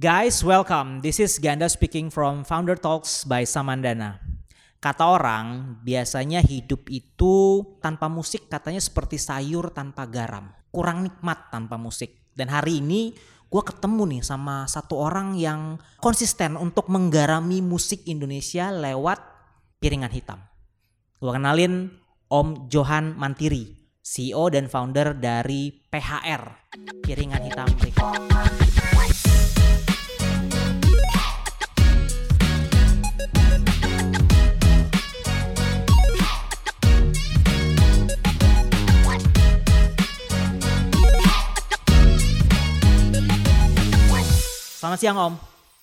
Guys, welcome. This is Ganda speaking from Founder Talks by Samandana. Kata orang, biasanya hidup itu tanpa musik katanya seperti sayur tanpa garam. Kurang nikmat tanpa musik. Dan hari ini gue ketemu nih sama satu orang yang konsisten untuk menggarami musik Indonesia lewat piringan hitam. Gue kenalin Om Johan Mantiri, CEO dan founder dari PHR, Piringan Hitam Record. Selamat siang Om.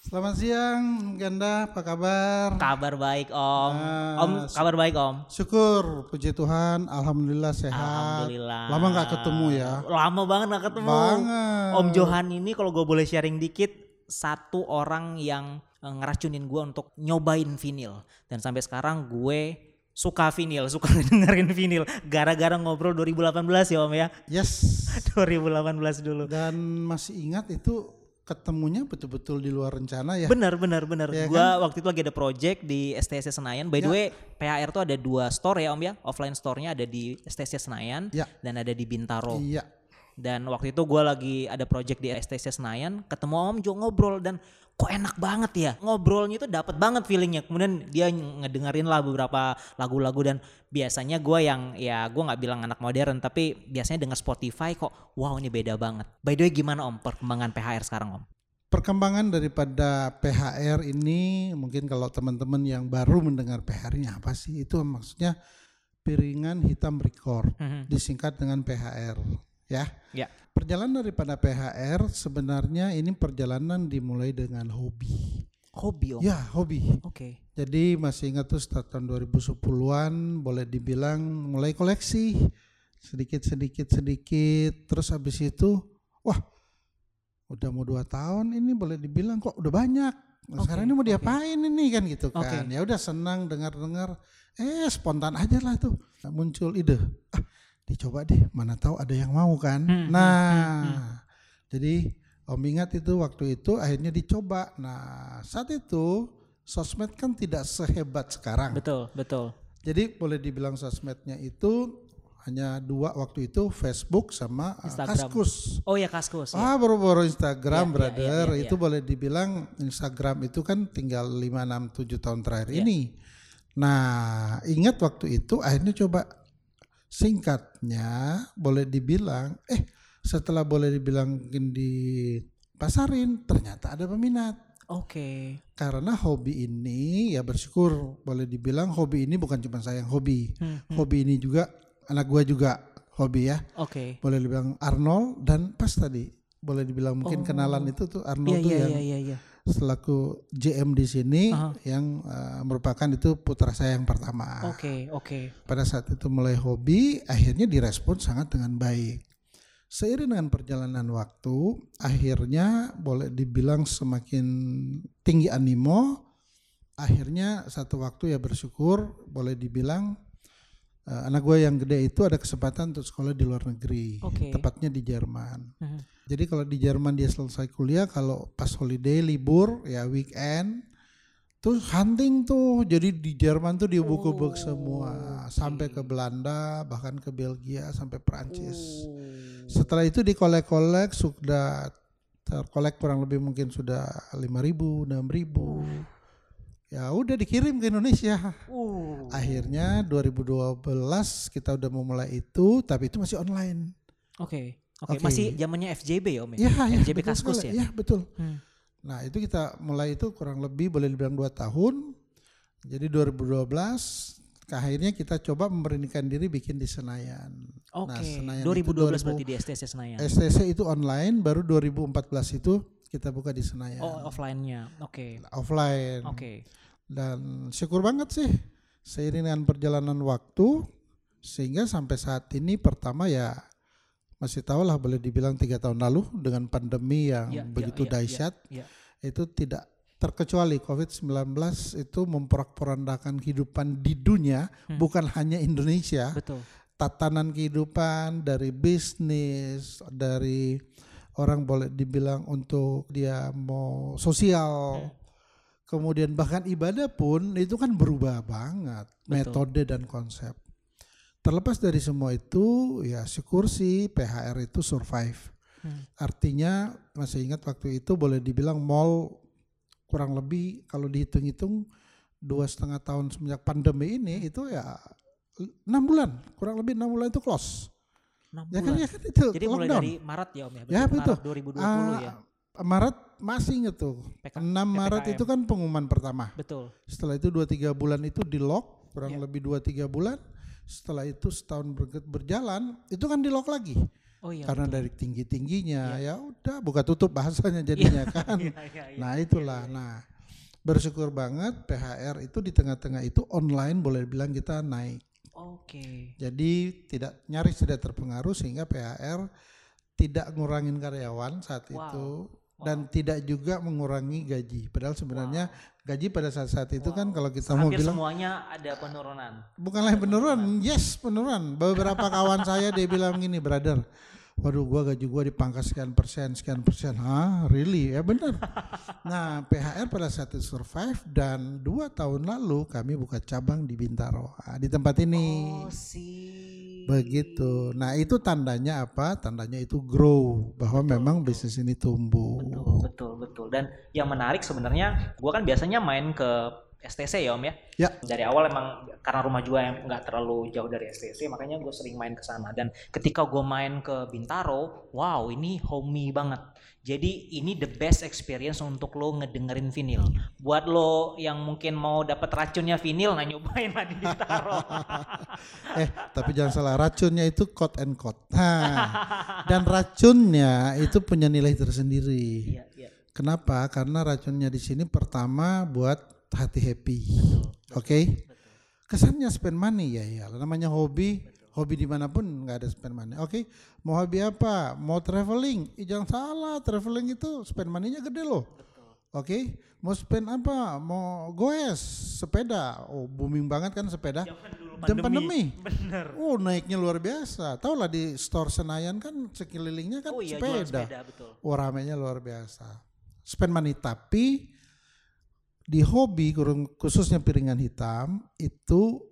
Selamat siang, Ganda. Apa kabar? Kabar baik Om. Ah, om, kabar baik Om. Syukur, puji Tuhan. Alhamdulillah sehat. Alhamdulillah. Lama nggak ketemu ya? Lama banget nggak ketemu. Banget. Om Johan ini kalau gue boleh sharing dikit, satu orang yang eh, ngeracunin gue untuk nyobain vinil. Dan sampai sekarang gue suka vinil, suka dengerin vinil. Gara-gara ngobrol 2018 ya Om ya. Yes. 2018 dulu. Dan masih ingat itu ketemunya betul-betul di luar rencana ya? Benar, benar, benar. Iya Gua waktu itu lagi ada project di STC Senayan. By the Ya. way, PHR tuh ada dua store ya Om ya. Offline store-nya ada di STC Senayan Ya. dan ada di Bintaro. Iya. Dan waktu itu gue lagi ada project di STC Senayan, ketemu Om Jo ngobrol dan kok enak banget ya ngobrolnya itu dapat banget feelingnya. Kemudian dia ngedengerin lah beberapa lagu-lagu dan biasanya gue yang ya gue nggak bilang anak modern tapi biasanya denger Spotify kok wow ini beda banget. By the way gimana Om perkembangan PHR sekarang Om? Perkembangan daripada PHR ini mungkin kalau teman-teman yang baru mendengar PHR ini apa sih? Itu maksudnya piringan hitam record, Mhm. disingkat dengan PHR. Ya. Ya. Perjalanan daripada PHR sebenarnya ini perjalanan dimulai dengan hobi. Hobi Om. Ya, hobi. Oke. Jadi masih ingat tuh start tahun 2010-an boleh dibilang mulai koleksi sedikit sedikit sedikit terus habis itu wah udah mau dua tahun ini boleh dibilang kok udah banyak. Nah, Oke, sekarang ini mau diapain ini kan gitu kan. Ya udah senang dengar-dengar eh spontan aja lah tuh muncul ide. Ah, dicoba deh mana tahu ada yang mau kan. Hmm, hmm, nah, hmm, jadi Om ingat itu waktu itu akhirnya dicoba. Nah, saat itu sosmed kan tidak sehebat sekarang. Betul, betul. Jadi boleh dibilang sosmednya itu hanya dua waktu itu Facebook sama uh, Instagram. Kaskus. Oh ya Kaskus ya. Ah baru-baru Instagram Iya, iya, brother iya, iya, itu boleh dibilang Instagram itu kan tinggal 5 6 7 tahun terakhir Iya. ini. Nah, ingat waktu itu akhirnya coba singkatnya boleh dibilang eh setelah boleh dibilang di pasarin ternyata ada peminat. Oke. Karena hobi ini ya bersyukur boleh dibilang hobi ini bukan cuma saya yang hobi. Hmm, hmm. Hobi ini juga anak gua juga hobi ya Oke. boleh dibilang Arnold dan pas tadi boleh dibilang mungkin Oh. kenalan itu tuh Arnold tuh iya yang iya iya iya. Selaku JM di sini Aha. yang uh, merupakan itu putra saya yang pertama. Oke, oke. Pada saat itu mulai hobi, akhirnya direspon sangat dengan baik. Seiring dengan perjalanan waktu, akhirnya boleh dibilang semakin tinggi animo. Akhirnya satu waktu ya bersyukur boleh dibilang eh, anak gue yang gede itu ada kesempatan untuk sekolah di luar negeri, Oke. tepatnya di Jerman. Mhm. Jadi kalau di Jerman dia selesai kuliah, kalau pas holiday libur ya weekend, tuh hunting tuh. Jadi di Jerman tuh diubuk-ubuk Oh, semua, sampai ke Belanda, bahkan ke Belgia, sampai Perancis. Oh. Setelah itu dikolek-kolek sudah terkolek kurang lebih mungkin sudah 5.000, 6.000. Ya udah dikirim ke Indonesia. Uh. Akhirnya 2012 kita udah memulai itu, tapi itu masih online. Oke. Oke, Oke. masih zamannya FJB ya Om ya? Iya, ya, FJB betul Kaskus ya? Iya, betul. Hmm. Nah itu kita mulai itu kurang lebih boleh dibilang dua tahun. Jadi 2012 akhirnya kita coba memberanikan diri bikin di Senayan. Oke. Nah, Senayan 2012 itu berarti di STC Senayan. STC itu online, baru 2014 itu kita buka di Senayan. oh, offline-nya. Oke. Offline. Oke. Dan syukur banget sih seiring dengan perjalanan waktu sehingga sampai saat ini pertama ya masih tahu lah boleh dibilang tiga tahun lalu dengan pandemi yang Ya, ya, begitu ya, ya, dahsyat ya. itu tidak terkecuali COVID-19 itu memporak-porandakan kehidupan di dunia Hmm. bukan hanya Indonesia Betul. tatanan kehidupan dari bisnis dari orang boleh dibilang untuk dia mau sosial. Hmm. Kemudian bahkan ibadah pun itu kan berubah banget Betul. metode dan konsep. Terlepas dari semua itu, ya syukur sih PHR itu survive. Hmm. Artinya masih ingat waktu itu boleh dibilang mall kurang lebih kalau dihitung-hitung dua setengah tahun semenjak pandemi ini itu ya enam bulan kurang lebih enam bulan itu close. Enam Ya kan bulan. ya kan itu Jadi mulai lockdown. dari Maret ya Om ya. Ya, betul. Maret 2020 Ah, ya. Maret masih inget tuh. PK 6 Maret PPKM. itu kan pengumuman pertama. Betul. Setelah itu 2-3 bulan itu di lock, kurang Ya. lebih 2-3 bulan. Setelah itu setahun ber- berjalan, itu kan di lock lagi. Oh iya. Karena betul. dari tinggi-tingginya ya udah buka tutup bahasanya jadinya kan. Iya, iya, iya. Nah itulah. Nah bersyukur banget PHR itu di tengah-tengah itu online boleh bilang kita naik. Oke. Jadi tidak nyaris tidak terpengaruh sehingga PHR tidak ngurangin karyawan saat Wow. itu dan tidak juga mengurangi gaji. Padahal sebenarnya gaji pada saat-saat itu kan kalau kita mau Hampir bilang semuanya ada penurunan. bukanlah penurunan, yes penurunan. Beberapa kawan saya dia bilang gini, brother, waduh gua gaji gua dipangkas sekian persen, sekian persen. Hah, really? Ya benar. Nah, PHR pada saat itu survive dan dua tahun lalu kami buka cabang di Bintaro Ah, di tempat ini. Oh sih. Begitu. Nah, itu tandanya apa? Tandanya itu grow bahwa memang bisnis ini tumbuh. Betul, betul, betul. Dan yang menarik sebenarnya, gua kan biasanya main ke STC ya Om ya. Ya. Dari awal emang karena rumah juga yang nggak terlalu jauh dari STC, makanya gue sering main ke sana. Dan ketika gue main ke Bintaro, wow ini homey banget. Jadi ini the best experience untuk lo ngedengerin vinyl. Buat lo yang mungkin mau dapat racunnya vinyl, nah nyobain lah di Bintaro. Eh, tapi jangan salah, racunnya itu quote and quote. Nah, dan racunnya itu punya nilai tersendiri. Iya, iya. Kenapa? Karena racunnya di sini pertama buat hati happy. Oke? Kesannya spend money ya ya. Namanya hobi, hobi di mana pun nggak ada spend money. Oke? Mau hobi apa? Mau traveling? Eh, jangan salah, traveling itu spend money-nya gede loh. Oke? Mau spend apa? Mau goes sepeda? Oh booming banget kan sepeda. Zaman dulu Jam pandemi. Bener. Oh naiknya luar biasa. Tahu lah di store Senayan kan sekelilingnya kan Oh iya, sepeda. sepeda, betul. Oh ramenya luar biasa. Spend money tapi di hobi khususnya piringan hitam itu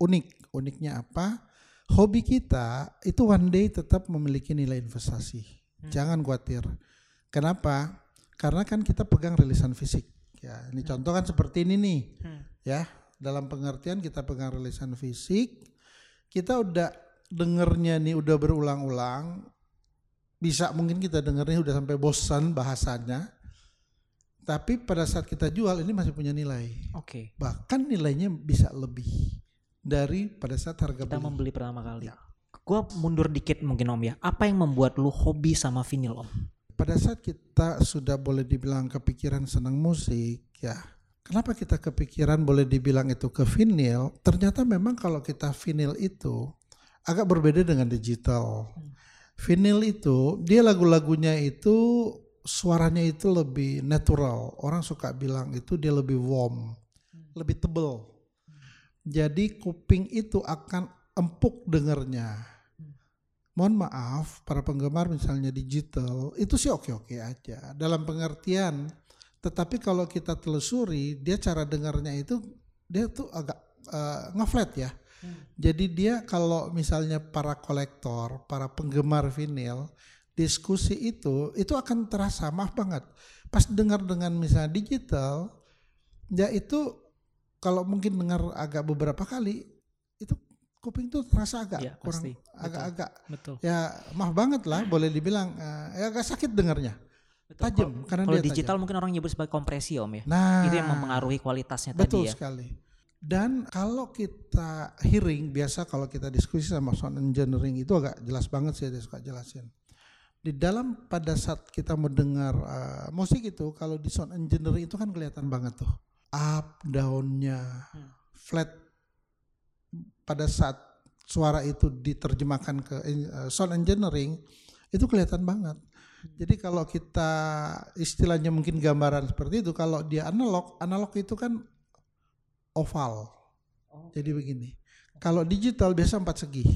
unik. Uniknya apa? Hobi kita itu one day tetap memiliki nilai investasi. Jangan khawatir. Kenapa? Karena kan kita pegang rilisan fisik. Ya, ini contoh kan seperti ini nih. Hmm. Ya, dalam pengertian kita pegang rilisan fisik, kita udah dengernya nih udah berulang-ulang, bisa mungkin kita dengernya udah sampai bosan bahasanya, tapi pada saat kita jual ini masih punya nilai, Oke. bahkan nilainya bisa lebih dari pada saat harga Kita beli. membeli pertama kali. Gua mundur dikit mungkin Om ya. Apa yang membuat lu hobi sama vinyl Om? Pada saat kita sudah boleh dibilang kepikiran senang musik, ya kenapa kita kepikiran boleh dibilang itu ke vinyl? Ternyata memang kalau kita vinyl itu agak berbeda dengan digital. Vinyl itu dia lagu-lagunya itu suaranya itu lebih natural. Orang suka bilang itu dia lebih warm, lebih tebel. Jadi kuping itu akan empuk dengernya. Mohon maaf para penggemar misalnya digital itu sih oke-oke aja dalam pengertian. Tetapi kalau kita telusuri dia cara dengarnya itu dia tuh agak eh, ngeflat ya. Jadi dia kalau misalnya para kolektor, para penggemar vinil diskusi itu itu akan terasa maaf banget. Pas dengar dengan misalnya digital ya itu kalau mungkin dengar agak beberapa kali itu kuping tuh terasa agak Iya, kurang. Betul. agak-agak Betul. ya maaf banget lah boleh dibilang eh, ya agak sakit dengarnya tajam karena Kalau digital tajam. mungkin orang nyebut sebagai kompresi Om ya. nah Itu yang mempengaruhi kualitasnya betul tadi ya. sekali dan kalau kita hearing biasa kalau kita diskusi sama sound engineering itu agak jelas banget sih dia suka jelasin di dalam pada saat kita mendengar eh, musik itu kalau di sound engineering itu kan kelihatan banget tuh up downnya Hmm. flat pada saat suara itu diterjemahkan ke eh, sound engineering itu kelihatan banget. Jadi kalau kita istilahnya mungkin gambaran seperti itu, kalau dia analog, analog itu kan oval. Oh. Jadi begini. Kalau digital biasa empat segi.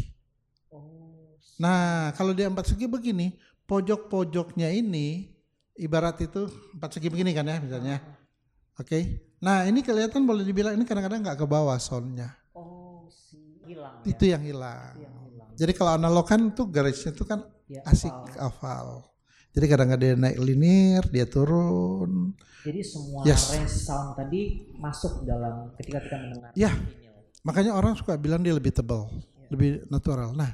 Oh. Nah kalau dia empat segi begini, pojok-pojoknya ini ibarat itu empat segi begini kan ya misalnya. Oke. Nah ini kelihatan boleh dibilang ini kadang-kadang nggak ke bawah soundnya. Oh, si hilang. Itu yang hilang. Jadi kalau analog kan tuh garisnya tuh kan Ya, asik hafal. Jadi kadang-kadang dia naik linear, dia turun. Jadi semua Yes. range sound tadi masuk dalam ketika kita mendengar Ya. vinyl. Makanya orang suka bilang dia lebih tebal, lebih natural. Nah,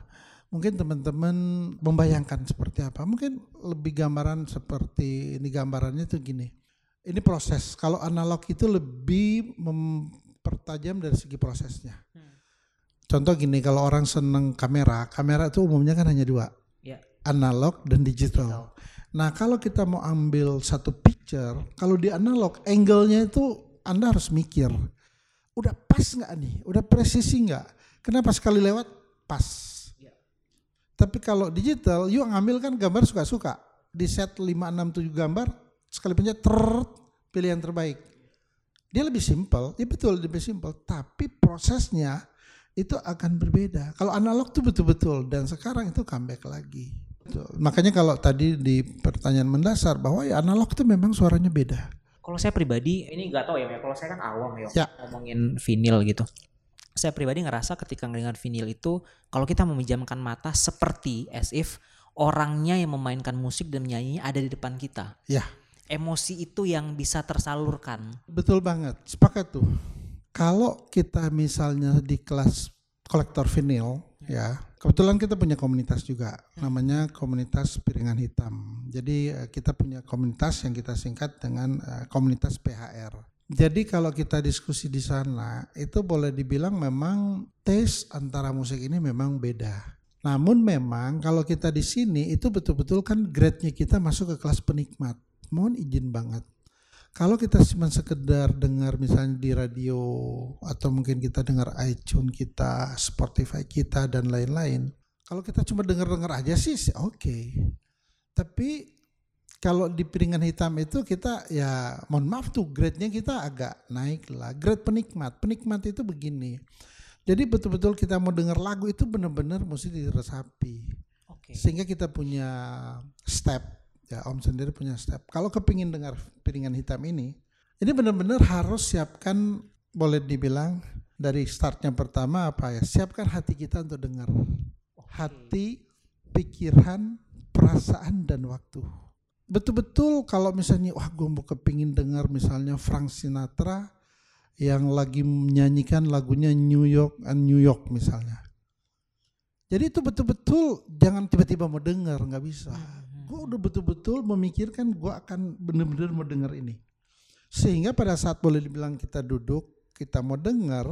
mungkin teman-teman membayangkan seperti apa? Mungkin lebih gambaran seperti ini gambarannya tuh gini. Ini proses. Kalau analog itu lebih mempertajam dari segi prosesnya. Contoh gini, kalau orang seneng kamera, kamera itu umumnya kan hanya dua, Ya. analog dan digital. Nah, kalau kita mau ambil satu picture, kalau di analog angle-nya itu Anda harus mikir, udah pas nggak nih, udah presisi nggak? Kenapa sekali lewat pas? Tapi kalau digital, yuk ngambil kan gambar suka-suka. Di set 5, 6, 7 gambar, sekali pencet, ter, pilih yang terbaik. Dia lebih simpel, ya betul lebih simpel. Tapi prosesnya itu akan berbeda. Kalau analog tuh betul-betul dan sekarang itu comeback lagi. Betul. Makanya kalau tadi di pertanyaan mendasar bahwa ya analog tuh memang suaranya beda. Kalau saya pribadi ini nggak tahu ya, kalau saya kan awam ya, Ya. ngomongin vinyl gitu. Saya pribadi ngerasa ketika mendengar vinyl itu kalau kita memejamkan mata seperti as if orangnya yang memainkan musik dan menyanyinya ada di depan kita. Ya, Emosi itu yang bisa tersalurkan. betul banget. Sepakat tuh. Kalau kita misalnya di kelas kolektor vinil ya, kebetulan kita punya komunitas juga namanya komunitas piringan hitam. Jadi eh, kita punya komunitas yang kita singkat dengan eh, komunitas PHR. Jadi kalau kita diskusi di sana itu boleh dibilang memang taste antara musik ini memang beda. Namun memang kalau kita di sini itu betul-betul kan grade-nya kita masuk ke kelas penikmat. Mohon izin banget. Kalau kita cuma sekedar dengar misalnya di radio atau mungkin kita dengar iTunes kita, Spotify kita dan lain-lain. Kalau kita cuma dengar-dengar aja sih oke. Tapi kalau di piringan hitam itu kita ya mohon maaf tuh grade-nya kita agak naik lah. Grade penikmat. Penikmat itu begini. Jadi betul-betul kita mau dengar lagu itu benar-benar mesti diresapi. Oke. Sehingga kita punya step. Ya Om sendiri punya step. Kalau kepingin dengar piringan hitam ini, ini benar-benar harus siapkan boleh dibilang dari startnya pertama apa ya siapkan hati kita untuk dengar hati pikiran perasaan dan waktu betul-betul kalau misalnya wah gue mau kepingin dengar misalnya Frank Sinatra yang lagi menyanyikan lagunya New York and New York misalnya. Jadi itu betul-betul jangan tiba-tiba mau dengar nggak bisa. Gue udah betul-betul memikirkan gue akan benar-benar mau dengar ini. Sehingga pada saat boleh dibilang kita duduk kita mau dengar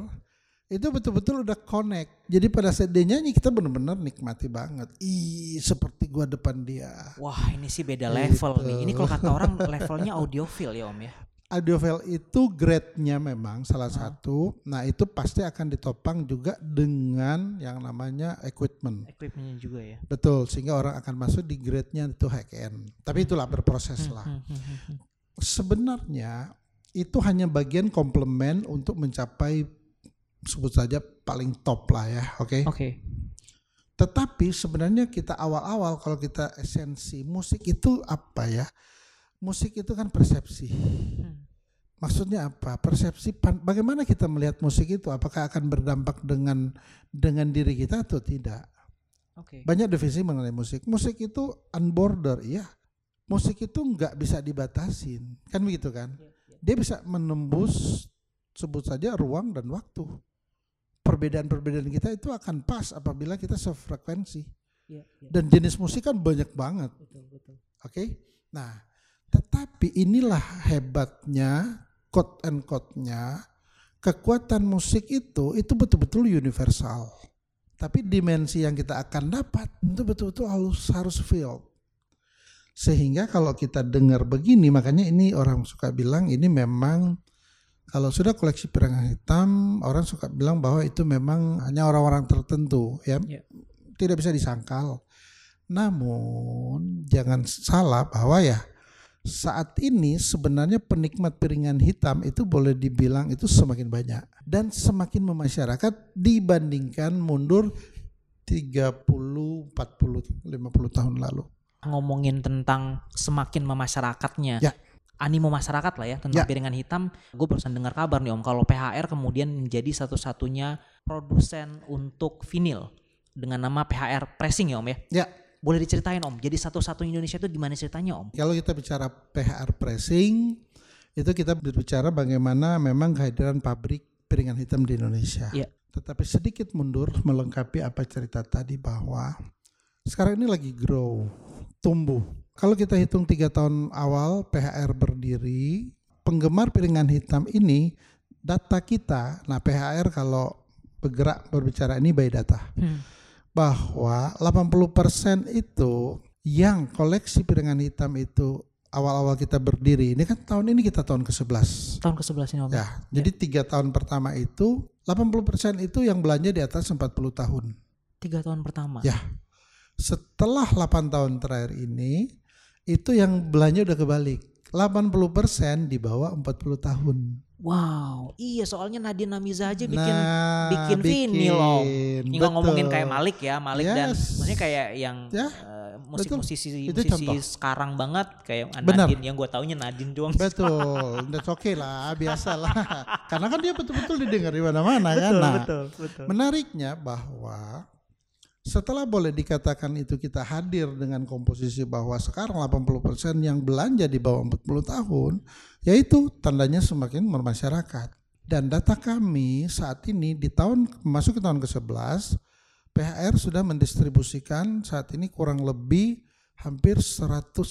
itu betul-betul udah connect jadi pada saat dia nyanyi kita benar-benar nikmati banget ih seperti gua depan dia Wah ini sih beda level Gitu. nih. Ini kalau kata orang levelnya audiophile ya om ya. audiophile itu grade-nya memang salah satu nah itu pasti akan ditopang juga dengan yang namanya equipment Equipmentnya juga ya. betul sehingga orang akan masuk di grade-nya itu high end tapi itulah berproses lah Hmm, hmm, hmm, hmm. sebenarnya itu hanya bagian komplement untuk mencapai sebut saja paling top lah ya, oke? Oke. Tetapi sebenarnya kita awal-awal kalau kita esensi musik itu apa ya? Musik itu kan persepsi. Hmm. Maksudnya apa? Persepsi bagaimana kita melihat musik itu? Apakah akan berdampak dengan dengan diri kita atau tidak? Oke. Banyak definisi mengenai musik. Musik itu unborder, iya. Musik itu nggak bisa dibatasin, kan begitu kan? Dia bisa menembus sebut saja ruang dan waktu. Perbedaan-perbedaan kita itu akan pas apabila kita sefrekuensi. Iya, iya. Dan jenis musik kan banyak banget, Betul, betul. oke? Nah, tetapi inilah hebatnya quote and quote-nya kekuatan musik itu itu betul-betul universal. Tapi dimensi yang kita akan dapat itu betul-betul harus harus feel. Sehingga kalau kita dengar begini, makanya ini orang suka bilang ini memang kalau sudah koleksi piringan hitam, orang suka bilang bahwa itu memang hanya orang-orang tertentu, ya. Ya. Tidak bisa disangkal. Namun jangan salah bahwa ya saat ini sebenarnya penikmat piringan hitam itu boleh dibilang itu semakin banyak dan semakin memasyarakat dibandingkan mundur 30, 40, 50 tahun lalu. ngomongin tentang semakin memasyarakatnya. Ya. Animo masyarakat lah ya tentang Ya. piringan hitam. Gue barusan dengar kabar nih Om kalau PHR kemudian menjadi satu-satunya produsen untuk vinil dengan nama PHR Pressing ya Om ya. Ya, Boleh diceritain Om. Jadi satu-satunya Indonesia itu gimana ceritanya Om? kalau kita bicara PHR pressing, itu kita berbicara bagaimana memang kehadiran pabrik piringan hitam di Indonesia. Iya. Tetapi sedikit mundur melengkapi apa cerita tadi bahwa sekarang ini lagi grow, tumbuh. Kalau kita hitung tiga tahun awal PHR berdiri, penggemar piringan hitam ini data kita, nah PHR kalau bergerak berbicara ini by data Hmm. bahwa 80% itu yang koleksi piringan hitam itu awal-awal kita berdiri ini kan tahun ini kita tahun ke-11 Tahun ke-11 ini Om. ya jadi tiga tahun pertama itu 80% itu yang belanja di atas 40 tahun Tiga tahun pertama. Ya. setelah 8 tahun terakhir ini itu yang belanja udah kebalik 80% di bawah 40 tahun Wow, iya soalnya Nadine Namiza aja bikin nah, bikin bikin, Nggak ngomongin betul. kayak Malik ya, Malik dan Yes. maksudnya kayak yang Ya, eh, betul. musik-musisi musisi sekarang banget kayak Benar. Nadine yang gue taunya Nadine doang. Betul, that's okay lah, biasa lah. Karena kan dia betul-betul didengar di mana-mana kan. Nah, betul. menariknya bahwa setelah boleh dikatakan itu kita hadir dengan komposisi bahwa sekarang 80% yang belanja di bawah 40 tahun, yaitu tandanya semakin bermasyarakat. Dan data kami saat ini di tahun masuk ke tahun ke-11, PHR sudah mendistribusikan saat ini kurang lebih hampir 110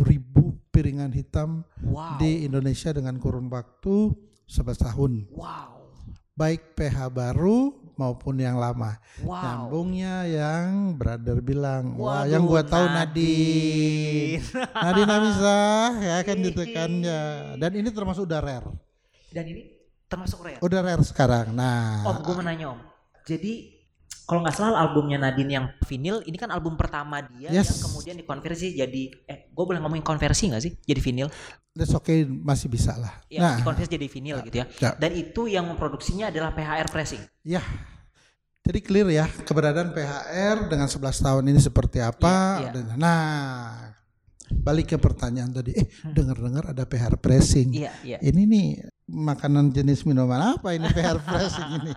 ribu piringan hitam Wow. di Indonesia dengan kurun waktu 11 tahun. Wow. Baik PH baru maupun yang lama. Wow. Nyambungnya yang brother bilang, wah Waduh, yang gua tahu Nadine. Nadine. Amisa ya kan gitu kan ya. Dan ini termasuk udah rare. Dan ini termasuk rare. Udah rare sekarang. Nah, Om, gue mau nanya Om. Jadi kalau nggak salah albumnya Nadine yang vinil, ini kan album pertama dia Yes. yang kemudian dikonversi jadi, eh, gue boleh ngomongin konversi nggak sih? Jadi vinil? that's okay masih bisa lah. Ya, nah, dikonversi jadi vinil gitu ya. ya. Dan itu yang memproduksinya adalah PHR Pressing. Ya. Jadi clear ya keberadaan PHR dengan 11 tahun ini seperti apa. Iya, iya. Nah, balik ke pertanyaan tadi. Eh, dengar-dengar ada PHR pressing. Iya, iya. Ini nih makanan jenis minuman apa ini PR pressing ini?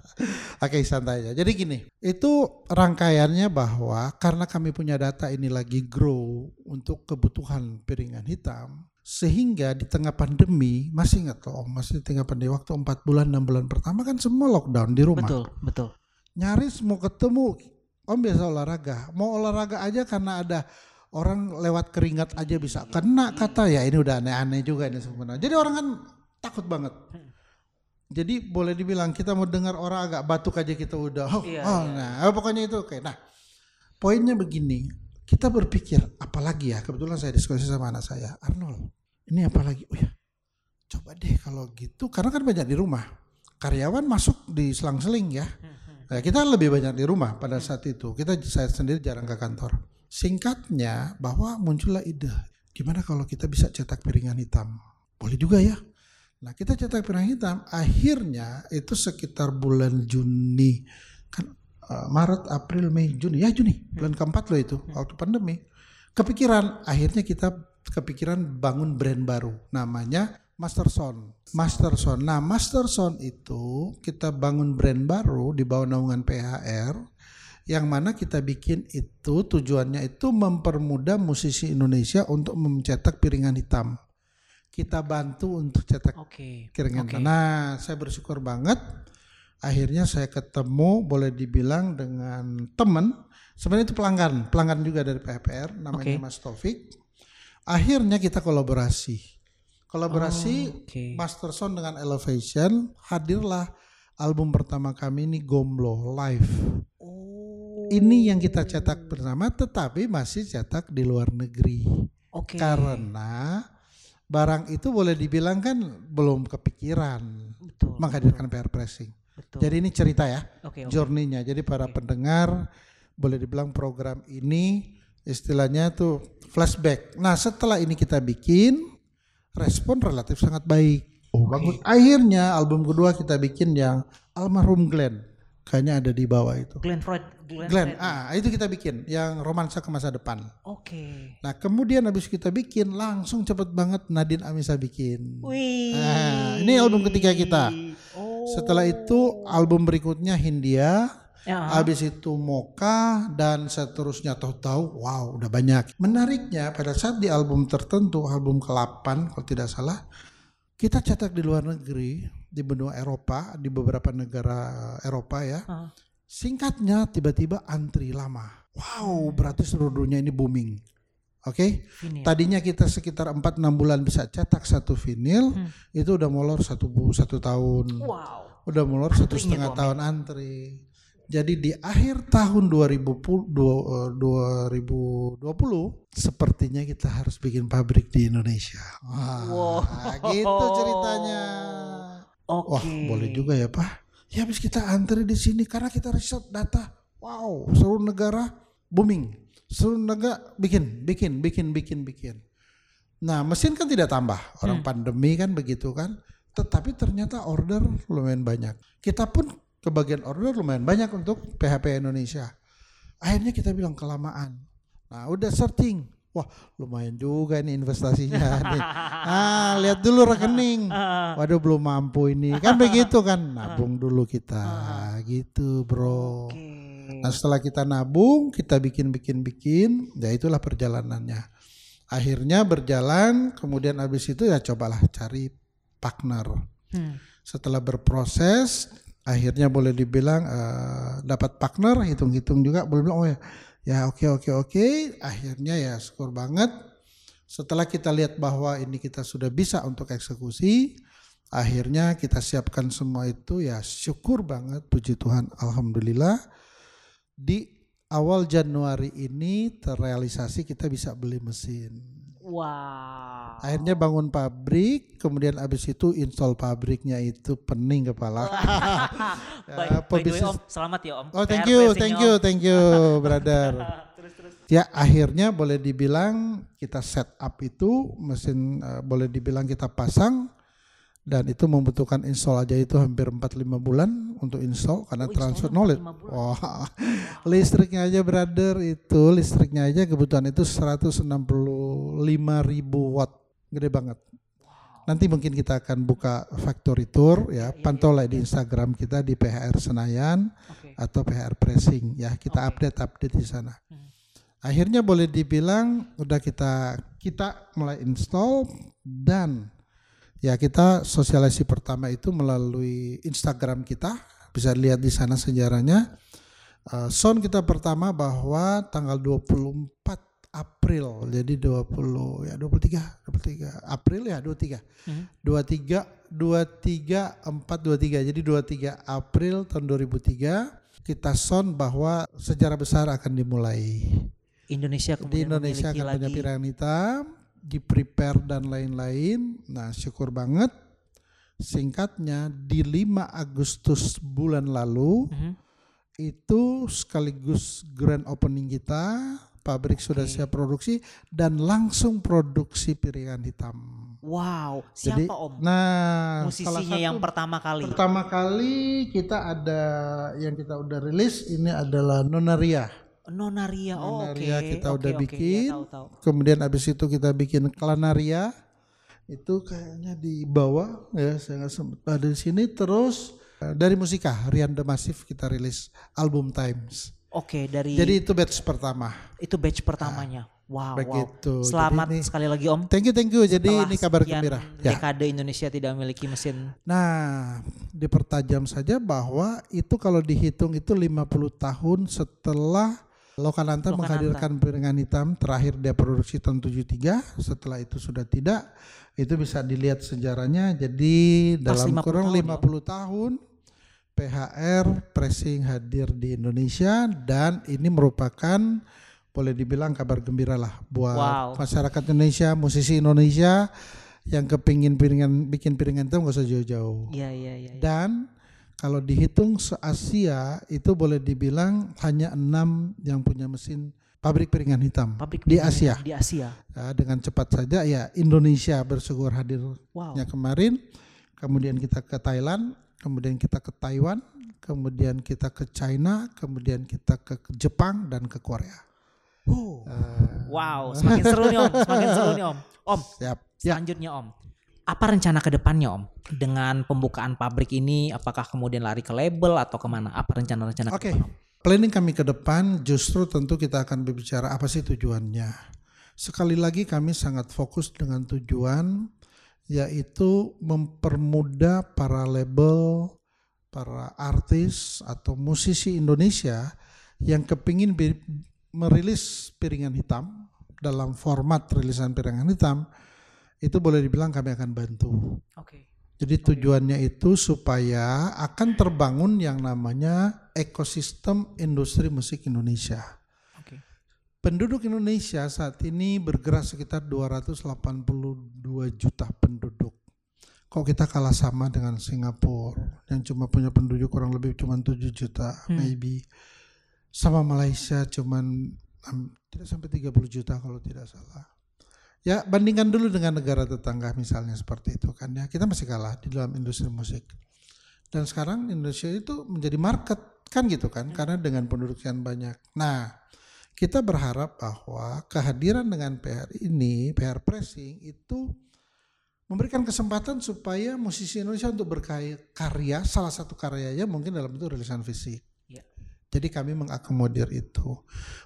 Oke santai aja. Jadi gini, itu rangkaiannya bahwa karena kami punya data ini lagi grow untuk kebutuhan piringan hitam, sehingga di tengah pandemi masih nggak tahu, masih di tengah pandemi waktu 4 bulan 6 bulan pertama kan semua lockdown di rumah. Betul, betul. Nyaris mau ketemu, om biasa olahraga, mau olahraga aja karena ada orang lewat keringat aja bisa kena kata ya ini udah aneh-aneh juga ini sebenarnya. Jadi orang kan takut banget. Jadi boleh dibilang kita mau dengar orang agak batuk aja kita udah oh, Iya, oh, iya. nah pokoknya itu oke. Nah poinnya begini, kita berpikir apalagi ya kebetulan saya diskusi sama anak saya Arnold ini apalagi, oh ya coba deh kalau gitu karena kan banyak di rumah karyawan masuk di selang-seling ya. Nah, kita lebih banyak di rumah pada saat itu. Kita saya sendiri jarang ke kantor. Singkatnya bahwa muncullah ide, gimana kalau kita bisa cetak piringan hitam? Boleh juga ya. Nah, kita cetak piringan hitam akhirnya itu sekitar bulan Juni kan eh, Maret, April, Mei, Juni. Ya Juni, bulan keempat loh itu waktu pandemi. Kepikiran akhirnya kita kepikiran bangun brand baru namanya Master Sound. Master Sound. Nah, Master Sound itu kita bangun brand baru di bawah naungan PHR yang mana kita bikin itu tujuannya itu mempermudah musisi Indonesia untuk mencetak piringan hitam. Kita bantu untuk cetak Oke. piringan hitam. Nah, saya bersyukur banget akhirnya saya ketemu boleh dibilang dengan teman sebenarnya itu pelanggan, pelanggan juga dari PHR namanya Oke. Mas Taufik. Akhirnya kita kolaborasi. Kolaborasi Oh, Oke. Master Sound dengan Elevation hadirlah album pertama kami ini Gomblo Live. Oh. Ini yang kita cetak bersama tetapi masih cetak di luar negeri. Oke. Karena barang itu boleh dibilang kan belum kepikiran betul. menghadirkan PR pressing. Betul. Jadi ini cerita ya, Oke, oke. journey-nya. Jadi para pendengar boleh dibilang program ini istilahnya tuh flashback. Nah, setelah ini kita bikin respon relatif sangat baik. Oh, bagus. Akhirnya album kedua kita bikin yang Almarhum Glenn. kayaknya ada di bawah itu. Glenn Freud. Glenn. Glenn, ah itu kita bikin yang romansa ke masa depan. Oke. Nah kemudian habis kita bikin langsung cepet banget Nadine Amisa bikin. Wih. Nah, ini album ketiga kita. Oh. Setelah itu album berikutnya Hindia, Ya. habis itu Moka dan seterusnya tahu-tahu wow udah banyak. Menariknya pada saat di album tertentu album ke-8 kalau tidak salah kita cetak di luar negeri di benua Eropa di beberapa negara Eropa ya. Ah. Singkatnya tiba-tiba antri lama. Wow, berarti seluruh dunia ini booming. Oke. Vinyl. Tadinya kita sekitar 4-6 bulan bisa cetak satu vinil, Hmm. itu udah molor satu bu satu tahun, Wow. udah molor satu setengah tahun antri. Jadi di akhir tahun 2020, dua- eh, 2020 sepertinya kita harus bikin pabrik di Indonesia. Wah, Wow. gitu ceritanya. Oke. Wah, boleh juga ya, Pak. Ya habis kita antri di sini karena kita riset data. Wow, seluruh negara booming. Seluruh negara bikin, bikin, bikin, bikin, bikin. Nah, mesin kan tidak tambah. Orang pandemi kan begitu kan. Tetapi ternyata order lumayan banyak. Kita pun kebagian order lumayan banyak untuk PHP Indonesia. Akhirnya kita bilang kelamaan. Nah, udah searching. Wah, lumayan juga nih investasinya nih. Ah, lihat dulu rekening. Waduh, belum mampu ini. Kan begitu kan. Nabung dulu kita. Gitu, Bro. Nah setelah kita nabung, kita bikin-bikin-bikin, ya itulah perjalanannya. Akhirnya berjalan, kemudian habis itu ya cobalah cari partner. Hmm. Setelah berproses, akhirnya boleh dibilang eh, dapat partner, hitung-hitung juga, boleh bilang oh ya, ya oke oke oke. Akhirnya ya syukur banget. Setelah kita lihat bahwa ini kita sudah bisa untuk eksekusi, akhirnya kita siapkan semua itu ya syukur banget, puji Tuhan, alhamdulillah di awal Januari ini terrealisasi kita bisa beli mesin. Wow. Akhirnya bangun pabrik, kemudian abis itu install pabriknya itu pening kepala. Ya, by the way, Om, selamat ya Om. Oh thank you, blessing-nya, thank you, thank you, brother. terus terus. Ya akhirnya boleh dibilang kita set up itu mesin eh, boleh dibilang kita pasang dan itu membutuhkan install aja itu hampir 4-5 bulan untuk install karena Oh, transfer knowledge. 4-5 bulan. Wah, listriknya aja brother itu listriknya aja kebutuhan itu 165 ribu watt, gede banget. Nanti mungkin kita akan buka factory tour ya, pantaulah di Instagram kita di PHR Senayan Oke. atau PR Pressing ya, kita update-update di sana. Hmm. Akhirnya boleh dibilang udah kita kita mulai install dan ya kita sosialisasi pertama itu melalui Instagram kita. Bisa lihat di sana sejarahnya. Eh, sound kita pertama bahwa tanggal 24 April. Jadi 20 ya 23 23 April ya 23 Hmm. 23 23 4 23 jadi 23 April tahun 2003 kita sound bahwa sejarah besar akan dimulai. Indonesia di kemudian Indonesia memiliki akan punya hitam di prepare dan lain-lain nah syukur banget singkatnya di 5 Agustus bulan lalu Mhm. itu sekaligus grand opening kita pabrik sudah Oke. siap produksi dan langsung produksi piringan hitam Wow, siapa jadi Om? nah Musisinya yang pertama kali. pertama kali kita ada yang kita udah rilis ini adalah Nonaria Nonaria. Oh, oke. Nonaria kita Oke, udah oke, ya, bikin. tahu, tahu. kemudian abis itu kita bikin Klanaria itu kayaknya di bawah ya saya nggak sempat ada di sini terus eh, dari musika Rian The Massive kita rilis album Times Oke, dari jadi itu batch pertama itu batch pertamanya. Wow, begitu. wow. Selamat ini- sekali lagi Om. thank you thank you jadi Setelah ini kabar gembira ya Dekade Indonesia tidak memiliki mesin. Nah, dipertajam saja bahwa itu kalau dihitung itu 50 tahun setelah Lokananta Lokananta. menghadirkan piringan hitam terakhir dia produksi tahun 73, setelah itu sudah tidak. Itu bisa dilihat sejarahnya. Jadi Pas dalam 50 kurang tahun ya, 50 tahun PHR pressing hadir di Indonesia dan ini merupakan boleh dibilang kabar gembira lah buat Wow. masyarakat Indonesia, musisi Indonesia yang kepingin piringan bikin piringan itu nggak usah jauh-jauh. Iya, iya, iya. iya. Dan kalau dihitung se Asia itu boleh dibilang hanya enam yang punya mesin pabrik piringan hitam Pabrik di Asia. Di Asia. Ya, dengan cepat saja ya Indonesia bersyukur hadirnya Wow. kemarin, kemudian kita ke Thailand, kemudian kita ke Taiwan, kemudian kita ke China, kemudian kita ke Jepang dan ke Korea. Uh, Eh, wow, semakin seru nih Om, semakin seru nih Om. Om, siap. Ya. selanjutnya Om. Apa rencana ke depannya Om? Dengan pembukaan pabrik ini, apakah kemudian lari ke label atau ke mana? Apa rencana-rencana ke Oke. depan Om? Planning kami ke depan justru tentu kita akan berbicara apa sih tujuannya. Sekali lagi kami sangat fokus dengan tujuan yaitu mempermudah para label, para artis atau musisi Indonesia yang kepingin merilis piringan hitam dalam format rilisan piringan hitam itu boleh dibilang kami akan bantu. Oke. Jadi tujuannya itu supaya akan terbangun yang namanya ekosistem industri musik Indonesia. Oke. Penduduk Indonesia saat ini bergerak sekitar 282 juta penduduk. Kok kita kalah sama dengan Singapura yang cuma punya penduduk kurang lebih cuma 7 juta Hmm. maybe. Sama Malaysia cuman um, tidak sampai 30 juta kalau tidak salah. Ya bandingkan dulu dengan negara tetangga misalnya seperti itu kan ya kita masih kalah di dalam industri musik. Dan sekarang Indonesia itu menjadi market kan gitu kan karena dengan penduduk yang banyak. Nah kita berharap bahwa kehadiran dengan PR ini, PR pressing itu memberikan kesempatan supaya musisi Indonesia untuk berkarya, salah satu karyanya mungkin dalam bentuk rilisan fisik. Jadi kami mengakomodir itu.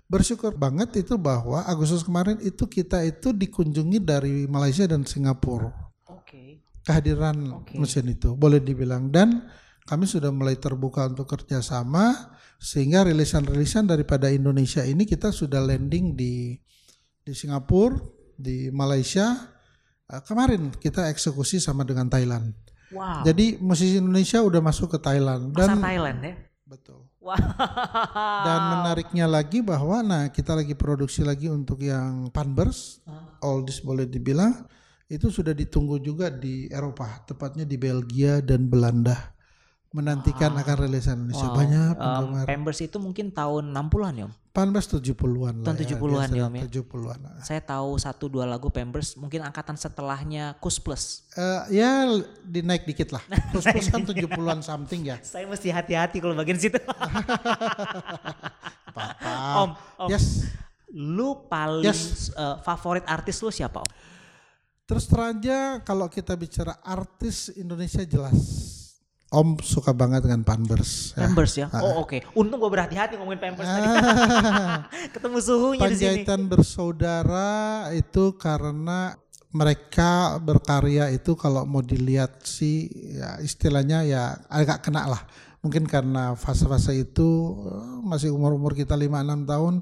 Bersyukur banget itu bahwa Agustus kemarin itu kita itu dikunjungi dari Malaysia dan Singapura. Oke. Kehadiran Oke. mesin itu boleh dibilang dan kami sudah mulai terbuka untuk kerjasama sehingga rilisan-rilisan daripada Indonesia ini kita sudah landing di di Singapura, di Malaysia. Eh, Kemarin kita eksekusi sama dengan Thailand. Wow. Jadi musisi Indonesia udah masuk ke Thailand Pasar dan Thailand ya. Betul. Wow. Dan menariknya lagi bahwa nah kita lagi produksi lagi untuk yang Panbers, oldies boleh dibilang itu sudah ditunggu juga di Eropa, tepatnya di Belgia dan Belanda. Menantikan akan rilisan Indonesia Wow. banyak Em, penggemar. Pampers itu mungkin tahun 60-an ya Om. Panbers 70-an lah. Tahun 70-an ya, Om, ya. 70-an. Saya tahu satu dua lagu Pampers mungkin angkatan setelahnya Kus Plus. Eh, ya dinaik dikit lah. Terus terus kan 70-an something ya. Saya mesti hati-hati kalau bagian situ. Apa-apa. om, Om, Yes. lu paling Yes. eh, favorit artis lu siapa Om? Terus terang aja kalau kita bicara artis Indonesia jelas Om suka banget dengan Pampers. ya. Pampers ya. Oh oke. Untung gue berhati-hati ngomongin Pampers tadi. Ketemu suhunya di sini. Panjaitan bersaudara itu karena mereka berkarya itu kalau mau dilihat sih ya istilahnya ya agak kena lah. Mungkin karena fase-fase itu eh, masih umur-umur kita 5-6 tahun,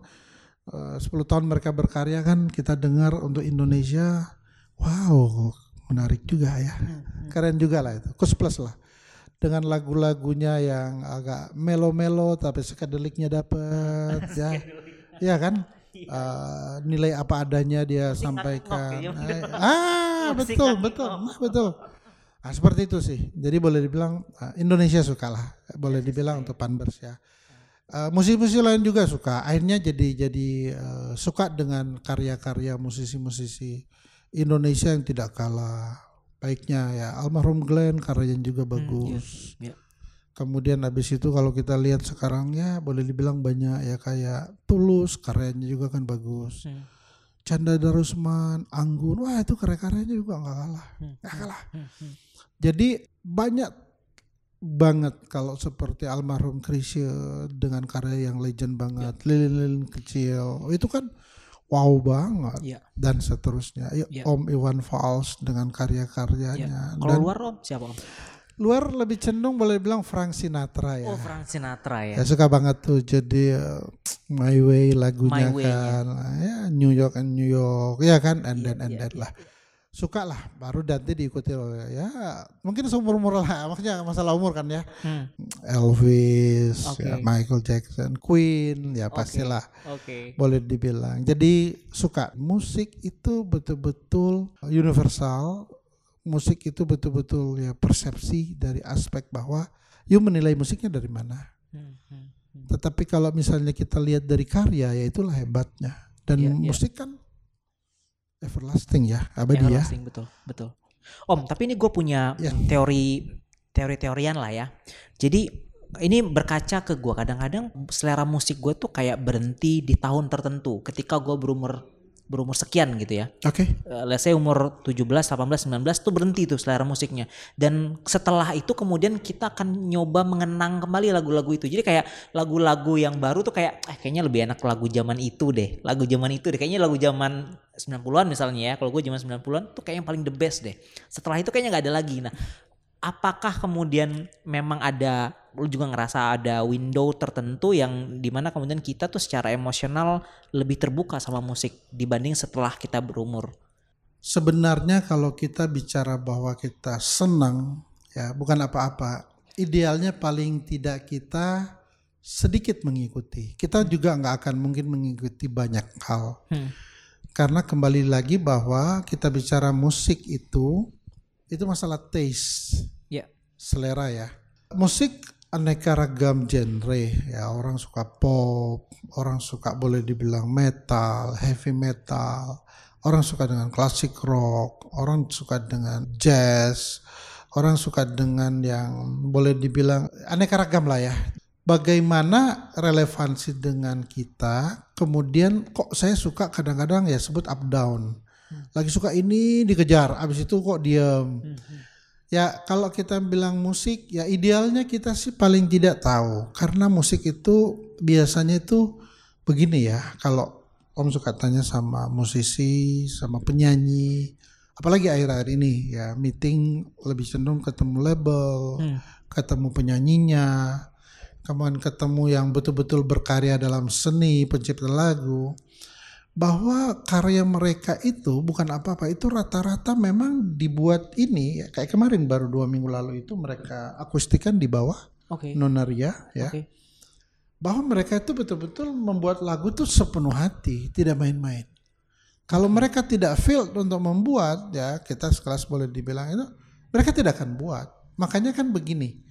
eh, 10 tahun mereka berkarya kan kita dengar untuk Indonesia, wow menarik juga ya. Keren juga lah itu, kus plus lah. Dengan lagu-lagunya yang agak melo-melo tapi sekadeliknya dapet ya. Iya kan? Eh, nilai apa adanya dia sampaikan. ya. Ah, betul, betul. Nah, betul. Nah, seperti itu sih. Jadi boleh dibilang eh, Indonesia suka lah. Boleh dibilang untuk Panbers ya. Eh, musisi-musisi lain juga suka. Akhirnya jadi jadi eh, suka dengan karya-karya musisi-musisi Indonesia yang tidak kalah baiknya ya. Almarhum Glenn karyanya juga bagus. iya. Kemudian habis itu kalau kita lihat sekarang ya boleh dibilang banyak ya kayak Tulus karyanya juga kan bagus. Hmm. Canda Darusman, Anggun, wah itu karya-karyanya juga nggak kalah, Hmm. nggak kalah. Hmm, hmm. Jadi banyak banget kalau seperti almarhum Chrisye dengan karya yang legend banget, lilin-lilin kecil, itu kan wow banget Iya. dan seterusnya. Ya, Iya. Om Iwan Fals dengan karya-karyanya. Kalau Dan luar Om siapa Om? luar lebih cenderung boleh bilang Frank Sinatra ya. Oh Frank Sinatra ya. Ya suka banget tuh jadi uh, My Way lagunya My Way, kan. Ya New York and New York ya kan and then and iya, then lah. Suka lah baru nanti diikuti oleh ya mungkin seumur umur lah maksudnya masalah umur kan ya. Hmm. Elvis, Oke. ya, Michael Jackson, Queen ya pastilah Oke. boleh dibilang. Jadi suka musik itu betul-betul universal. Musik itu betul-betul ya persepsi dari aspek bahwa you menilai musiknya dari mana. Hmm, hmm, hmm. Tetapi kalau misalnya kita lihat dari karya ya itulah hebatnya. Dan Iya, iya. musik kan everlasting ya, abadi ya. Everlasting, betul, betul. Om, tapi ini gue punya Ya. teori teori-teorian lah ya. Jadi ini berkaca ke gue kadang-kadang selera musik gue tuh kayak berhenti di tahun tertentu ketika gue berumur berumur sekian gitu ya. Oke. Uh, let's say umur 17, 18, 19 tuh berhenti tuh selera musiknya. Dan setelah itu kemudian kita akan nyoba mengenang kembali lagu-lagu itu. Jadi kayak lagu-lagu yang baru tuh kayak eh kayaknya lebih enak lagu zaman itu deh. Lagu zaman itu deh. Kayaknya lagu zaman 90-an misalnya ya. Kalau gue zaman 90-an tuh kayak yang paling the best deh. Setelah itu kayaknya nggak ada lagi. Nah, apakah kemudian memang ada lu juga ngerasa ada window tertentu yang di mana kemudian kita tuh secara emosional lebih terbuka sama musik dibanding setelah kita berumur. Sebenarnya kalau kita bicara bahwa kita senang ya bukan apa-apa. Idealnya paling tidak kita sedikit mengikuti. Kita juga nggak akan mungkin mengikuti banyak hal. Hmm. Karena kembali lagi bahwa kita bicara musik itu itu masalah taste. Ya. Selera ya. Musik aneka ragam genre ya orang suka pop orang suka boleh dibilang metal heavy metal orang suka dengan klasik rock orang suka dengan jazz orang suka dengan yang boleh dibilang aneka ragam lah ya bagaimana relevansi dengan kita kemudian kok saya suka kadang-kadang ya sebut up down lagi suka ini dikejar. Abis itu kok diam hmm. Ya kalau kita bilang musik ya idealnya kita sih paling tidak tahu. Karena musik itu biasanya itu begini ya. Kalau Om suka tanya sama musisi sama penyanyi. Apalagi akhir-akhir ini ya meeting lebih cenderung ketemu label hmm. ketemu penyanyinya. Kemudian ketemu yang betul-betul berkarya dalam seni pencipta lagu bahwa karya mereka itu bukan apa-apa itu rata-rata memang dibuat ini ya, kayak kemarin baru dua minggu lalu itu mereka akustikan di bawah okay. nonaria ya okay. bahwa mereka itu betul-betul membuat lagu tuh sepenuh hati tidak main-main kalau mereka tidak feel untuk membuat ya kita sekelas boleh dibilang itu mereka tidak akan buat makanya kan begini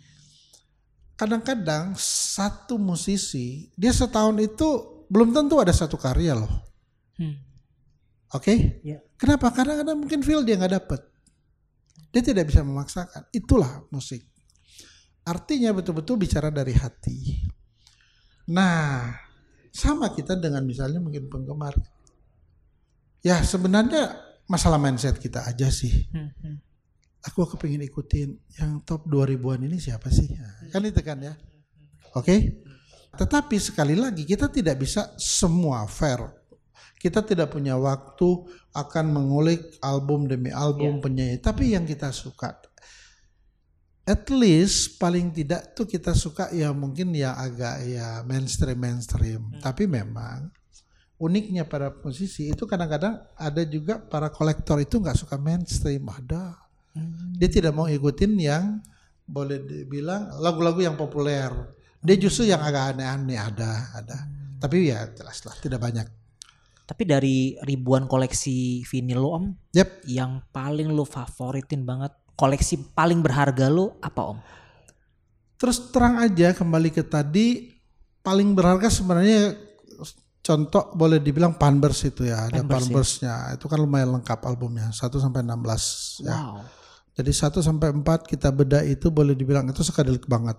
kadang-kadang satu musisi dia setahun itu belum tentu ada satu karya loh Hmm. Oke? Okay? Ya. Kenapa? Karena kadang mungkin feel dia nggak dapet. Dia tidak bisa memaksakan. Itulah musik. Artinya betul-betul bicara dari hati. Nah, sama kita dengan misalnya mungkin penggemar. Ya sebenarnya masalah mindset kita aja sih. Hmm, hmm. Aku kepingin ikutin yang top 2000-an ini siapa sih? Nah, kan itu kan ya. Oke? Okay? Tetapi sekali lagi kita tidak bisa semua fair kita tidak punya waktu akan mengulik album demi album yeah. penyanyi, tapi yang kita suka at least paling tidak tuh kita suka ya mungkin ya agak ya mainstream mainstream hmm. tapi memang uniknya para musisi itu kadang-kadang ada juga para kolektor itu nggak suka mainstream ada hmm. dia tidak mau ikutin yang boleh dibilang lagu-lagu yang populer dia justru yang agak aneh-aneh ada ada hmm. tapi ya jelaslah tidak banyak tapi dari ribuan koleksi vinil lo om, yep. yang paling lo favoritin banget, koleksi paling berharga lo apa om? Terus terang aja kembali ke tadi, paling berharga sebenarnya contoh boleh dibilang Panbers itu ya, ada Panbersnya. Ya? Itu kan lumayan lengkap albumnya, 1 sampai 16 ya. Wow. Jadi 1 sampai 4 kita beda itu boleh dibilang itu sekadar banget.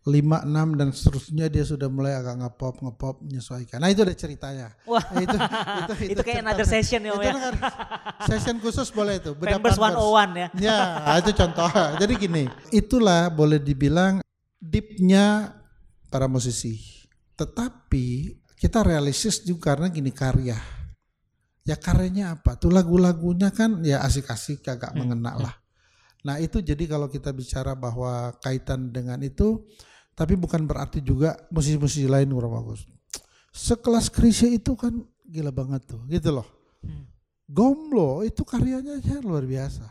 5, 6 dan seterusnya dia sudah mulai agak ngepop ngepop menyesuaikan. Nah itu ada ceritanya. Wah. Nah, itu, itu, itu, itu kayak another session ya. Itu ya. session khusus boleh itu. Members 101 ya. Ya itu contoh. Jadi gini, itulah boleh dibilang deepnya para musisi. Tetapi kita realistis juga karena gini karya. Ya karyanya apa? Tuh lagu-lagunya kan ya asik-asik agak hmm. mengena lah. Nah itu jadi kalau kita bicara bahwa kaitan dengan itu tapi bukan berarti juga musisi-musisi lain kurang bagus. Sekelas Krisya itu kan gila banget tuh, gitu loh. Hmm. Gomblo itu karyanya aja luar biasa.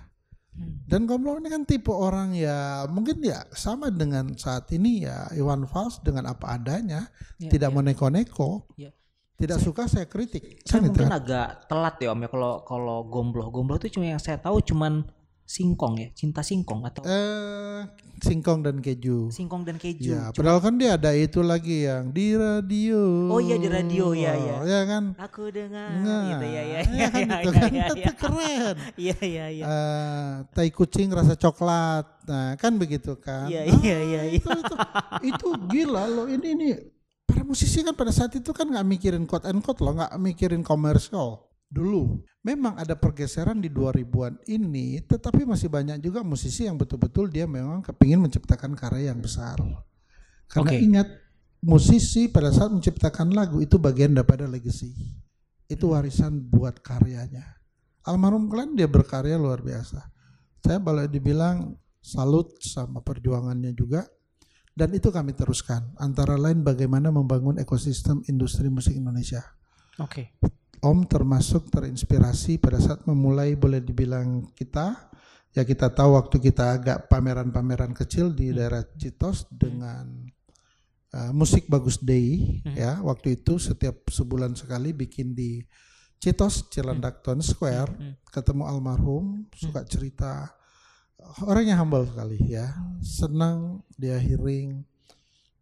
Hmm. Dan Gomblo ini kan tipe orang ya mungkin ya sama dengan saat ini ya Iwan Fals dengan apa adanya, ya, tidak ya. mau neko-neko. Ya. Tidak saya, suka saya kritik. Saya kan mungkin agak telat ya Om ya kalau kalau Gomblo. Gomblo itu cuma yang saya tahu cuman singkong ya, cinta singkong atau eh singkong dan keju. Singkong dan keju. Ya, padahal kan dia ada itu lagi yang di radio. Oh iya di radio ya ya. Ya kan. Aku dengar nah, gitu ya ya. Ya, kan ya, itu ya, kan ya, ya. Iya iya iya. Uh, tai kucing rasa coklat. Nah, kan begitu kan? Iya, Ah, iya, iya, iya. Itu, itu, itu gila loh. Ini ini para musisi kan pada saat itu kan nggak mikirin quote and quote loh, nggak mikirin komersial dulu. Memang ada pergeseran di 2000-an ini, tetapi masih banyak juga musisi yang betul-betul dia memang kepingin menciptakan karya yang besar. Karena Oke. ingat musisi pada saat menciptakan lagu itu bagian daripada legacy. Itu warisan buat karyanya. Almarhum Glenn dia berkarya luar biasa. Saya boleh dibilang salut sama perjuangannya juga. Dan itu kami teruskan. Antara lain bagaimana membangun ekosistem industri musik Indonesia. Oke. Om termasuk terinspirasi pada saat memulai boleh dibilang kita. Ya kita tahu waktu kita agak pameran-pameran kecil di daerah Citos dengan uh, musik bagus day Hmm. ya. Waktu itu setiap sebulan sekali bikin di Citos Cilandak Town Square. Hmm. ketemu almarhum suka cerita. Orangnya humble sekali ya. Senang dia hearing.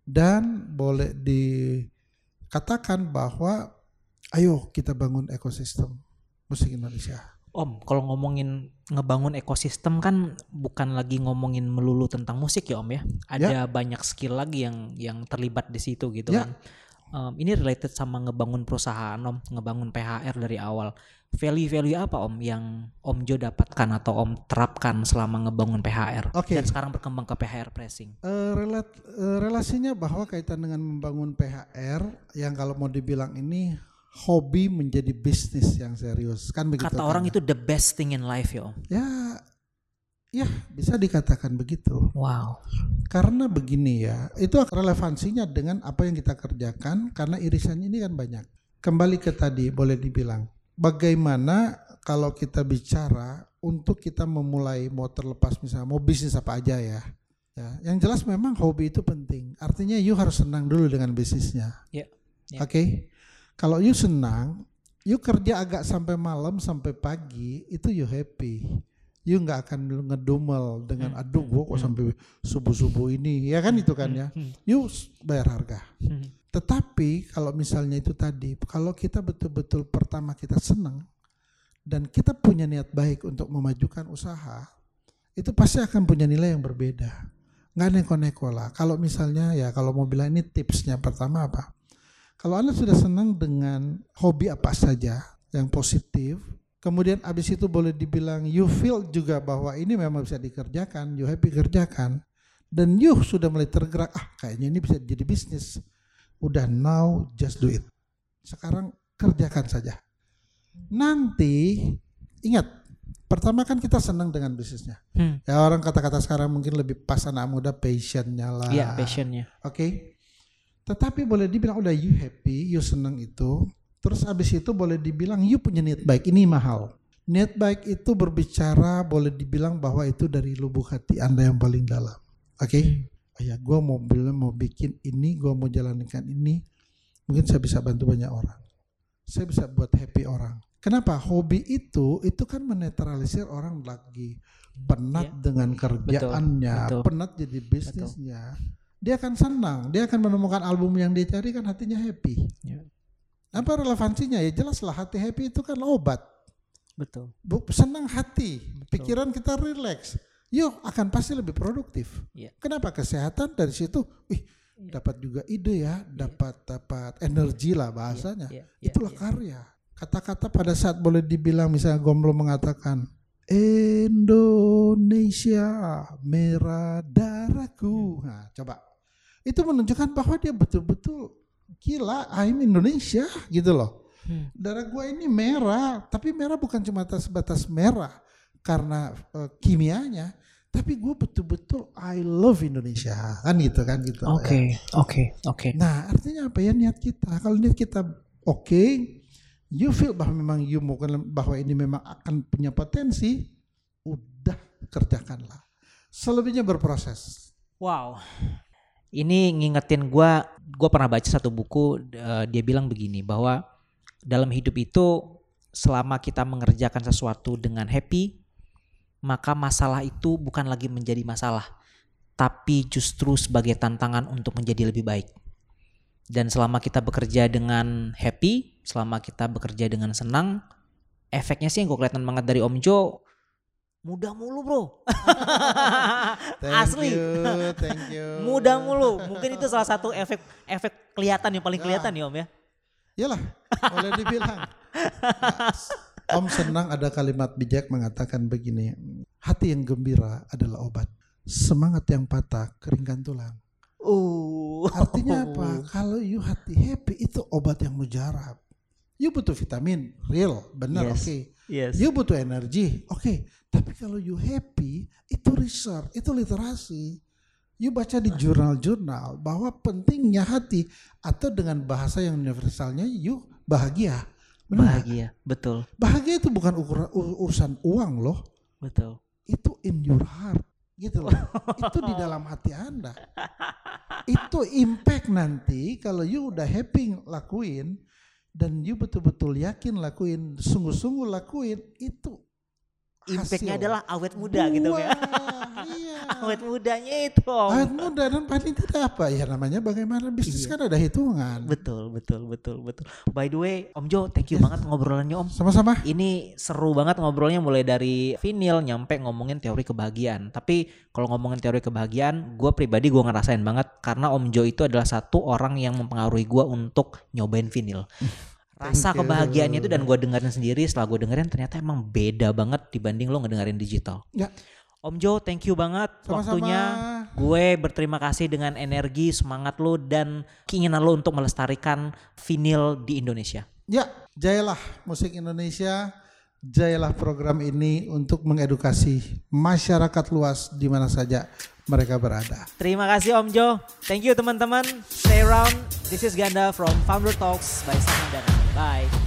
Dan boleh dikatakan bahwa ayo kita bangun ekosistem musik Indonesia Om, kalau ngomongin ngebangun ekosistem kan bukan lagi ngomongin melulu tentang musik ya Om ya. Ada banyak skill lagi yang yang terlibat di situ gitu Ya. kan. Em, ini related sama ngebangun perusahaan Om, ngebangun PHR dari awal. Value-value apa Om yang Om Jo dapatkan atau Om terapkan selama ngebangun PHR Oke. dan sekarang berkembang ke PHR pressing? Eh, relat, eh, relasinya bahwa kaitan dengan membangun PHR yang kalau mau dibilang ini hobi menjadi bisnis yang serius kan begitu Kata kan? orang itu the best thing in life Om. ya ya bisa dikatakan begitu Wow. Karena begini ya, itu relevansinya dengan apa yang kita kerjakan karena irisannya ini kan banyak. Kembali ke tadi boleh dibilang, bagaimana kalau kita bicara untuk kita memulai mau terlepas misalnya mau bisnis apa aja ya. Ya, yang jelas memang hobi itu penting. Artinya you harus senang dulu dengan bisnisnya. Ya, ya. Oke. Kalau you senang, you kerja agak sampai malam sampai pagi, itu you happy. You nggak akan ngedumel dengan aduh gua kok sampai subuh-subuh ini. Ya kan itu kan ya. Hmm. You bayar harga. Hmm. Tetapi kalau misalnya itu tadi, kalau kita betul-betul pertama kita senang dan kita punya niat baik untuk memajukan usaha, itu pasti akan punya nilai yang berbeda. Nggak neko-neko lah. Kalau misalnya ya kalau mau bilang ini tipsnya pertama apa? Kalau Anda sudah senang dengan hobi apa saja yang positif, kemudian abis itu boleh dibilang you feel juga bahwa ini memang bisa dikerjakan, you happy kerjakan, dan you sudah mulai tergerak, ah kayaknya ini bisa jadi bisnis. Udah now just do it. Sekarang kerjakan saja. Nanti ingat, pertama kan kita senang dengan bisnisnya. Hmm. Ya orang kata-kata sekarang mungkin lebih pas anak muda passionnya lah. Iya, passionnya. Oke. Tetapi boleh dibilang udah you happy, you seneng itu. Terus abis itu boleh dibilang you punya niat baik. Ini mahal. Niat baik itu berbicara boleh dibilang bahwa itu dari lubuk hati Anda yang paling dalam. Oke. Oh ya, gue mau bilang mau bikin ini, gue mau jalankan ini. Mungkin saya bisa bantu banyak orang. Saya bisa buat happy orang. Kenapa? Hobi itu itu kan menetralisir orang lagi penat Iya. dengan kerjaannya, betul. penat jadi bisnisnya. Dia akan senang, dia akan menemukan album yang dia cari kan hatinya happy. Ya. Apa relevansinya? Ya jelaslah hati happy itu kan obat. Betul. Bu, senang hati, pikiran kita rileks. Yuk akan pasti lebih produktif. Iya. Kenapa kesehatan dari situ? Wih, dapat juga ide ya, dapat dapat energi lah bahasanya. Iya, iya, Itulah iya. karya. Kata-kata pada saat boleh dibilang misalnya Gomblo mengatakan Indonesia merah darahku. Nah, coba. Itu menunjukkan bahwa dia betul-betul gila, I'm Indonesia gitu loh. Hmm. Darah gua ini merah, tapi merah bukan cuma atas batas merah karena eh, kimianya, tapi gue betul-betul I love Indonesia kan gitu kan gitu. Oke, ya. oke, oke. Nah artinya apa ya niat kita? Kalau niat kita oke, you feel bahwa memang you mau bahwa ini memang akan punya potensi, udah kerjakanlah. Selebihnya berproses. Wow. Ini ngingetin gua, gua pernah baca satu buku eh, dia bilang begini bahwa dalam hidup itu selama kita mengerjakan sesuatu dengan happy, maka masalah itu bukan lagi menjadi masalah, tapi justru sebagai tantangan untuk menjadi lebih baik. Dan selama kita bekerja dengan happy, selama kita bekerja dengan senang, efeknya sih yang gue kelihatan banget dari Om Jo, muda mulu bro. Thank Asli. you, thank you. muda mulu. Mungkin itu salah satu efek efek kelihatan yang paling Ya. kelihatan nih om ya. Iyalah, boleh dibilang. Om senang ada kalimat bijak mengatakan begini, hati yang gembira adalah obat. Semangat yang patah keringkan tulang. Uh. Artinya apa? Kalau you hati happy itu obat yang mujarab. You butuh vitamin, real, benar, Yes. oke. Yes. You butuh energi, oke. Tapi kalau you happy, itu research, itu literasi. You baca di jurnal-jurnal bahwa pentingnya hati atau dengan bahasa yang universalnya you bahagia. Benar? Bahagia, betul, Bahagia itu bukan ukuran ur- urusan uang loh. betul. Itu in your heart gitu loh. itu di dalam hati Anda. Itu impact nanti kalau you udah happy lakuin dan you betul-betul yakin lakuin, sungguh-sungguh lakuin itu Impactnya adalah awet muda gitu ya. Awet mudanya itu om. Awet muda dan paling tidak apa ya namanya bagaimana bisnis Iya. kan ada hitungan. Betul, betul, betul, betul. By the way, Om Jo, thank you banget ngobrolannya Om. Sama-sama. Ini seru banget ngobrolnya mulai dari vinil nyampe ngomongin teori kebahagiaan. Tapi kalau ngomongin teori kebahagiaan, gue pribadi gue ngerasain banget karena Om Jo itu adalah satu orang yang mempengaruhi gue untuk nyobain vinil. Rasa Thank you. kebahagiaannya itu dan gue dengerin sendiri setelah gue dengerin ternyata emang beda banget dibanding lo ngedengerin digital. Ya. Om Jo, thank you banget Sama-sama. waktunya. Gue berterima kasih dengan energi, semangat lo dan keinginan lo untuk melestarikan vinil di Indonesia. Ya, jayalah musik Indonesia, jayalah program ini untuk mengedukasi masyarakat luas di mana saja mereka berada. Terima kasih Om Jo. Thank you teman-teman. Stay around. This is Ganda from Founder Talks by Samandana. Bye.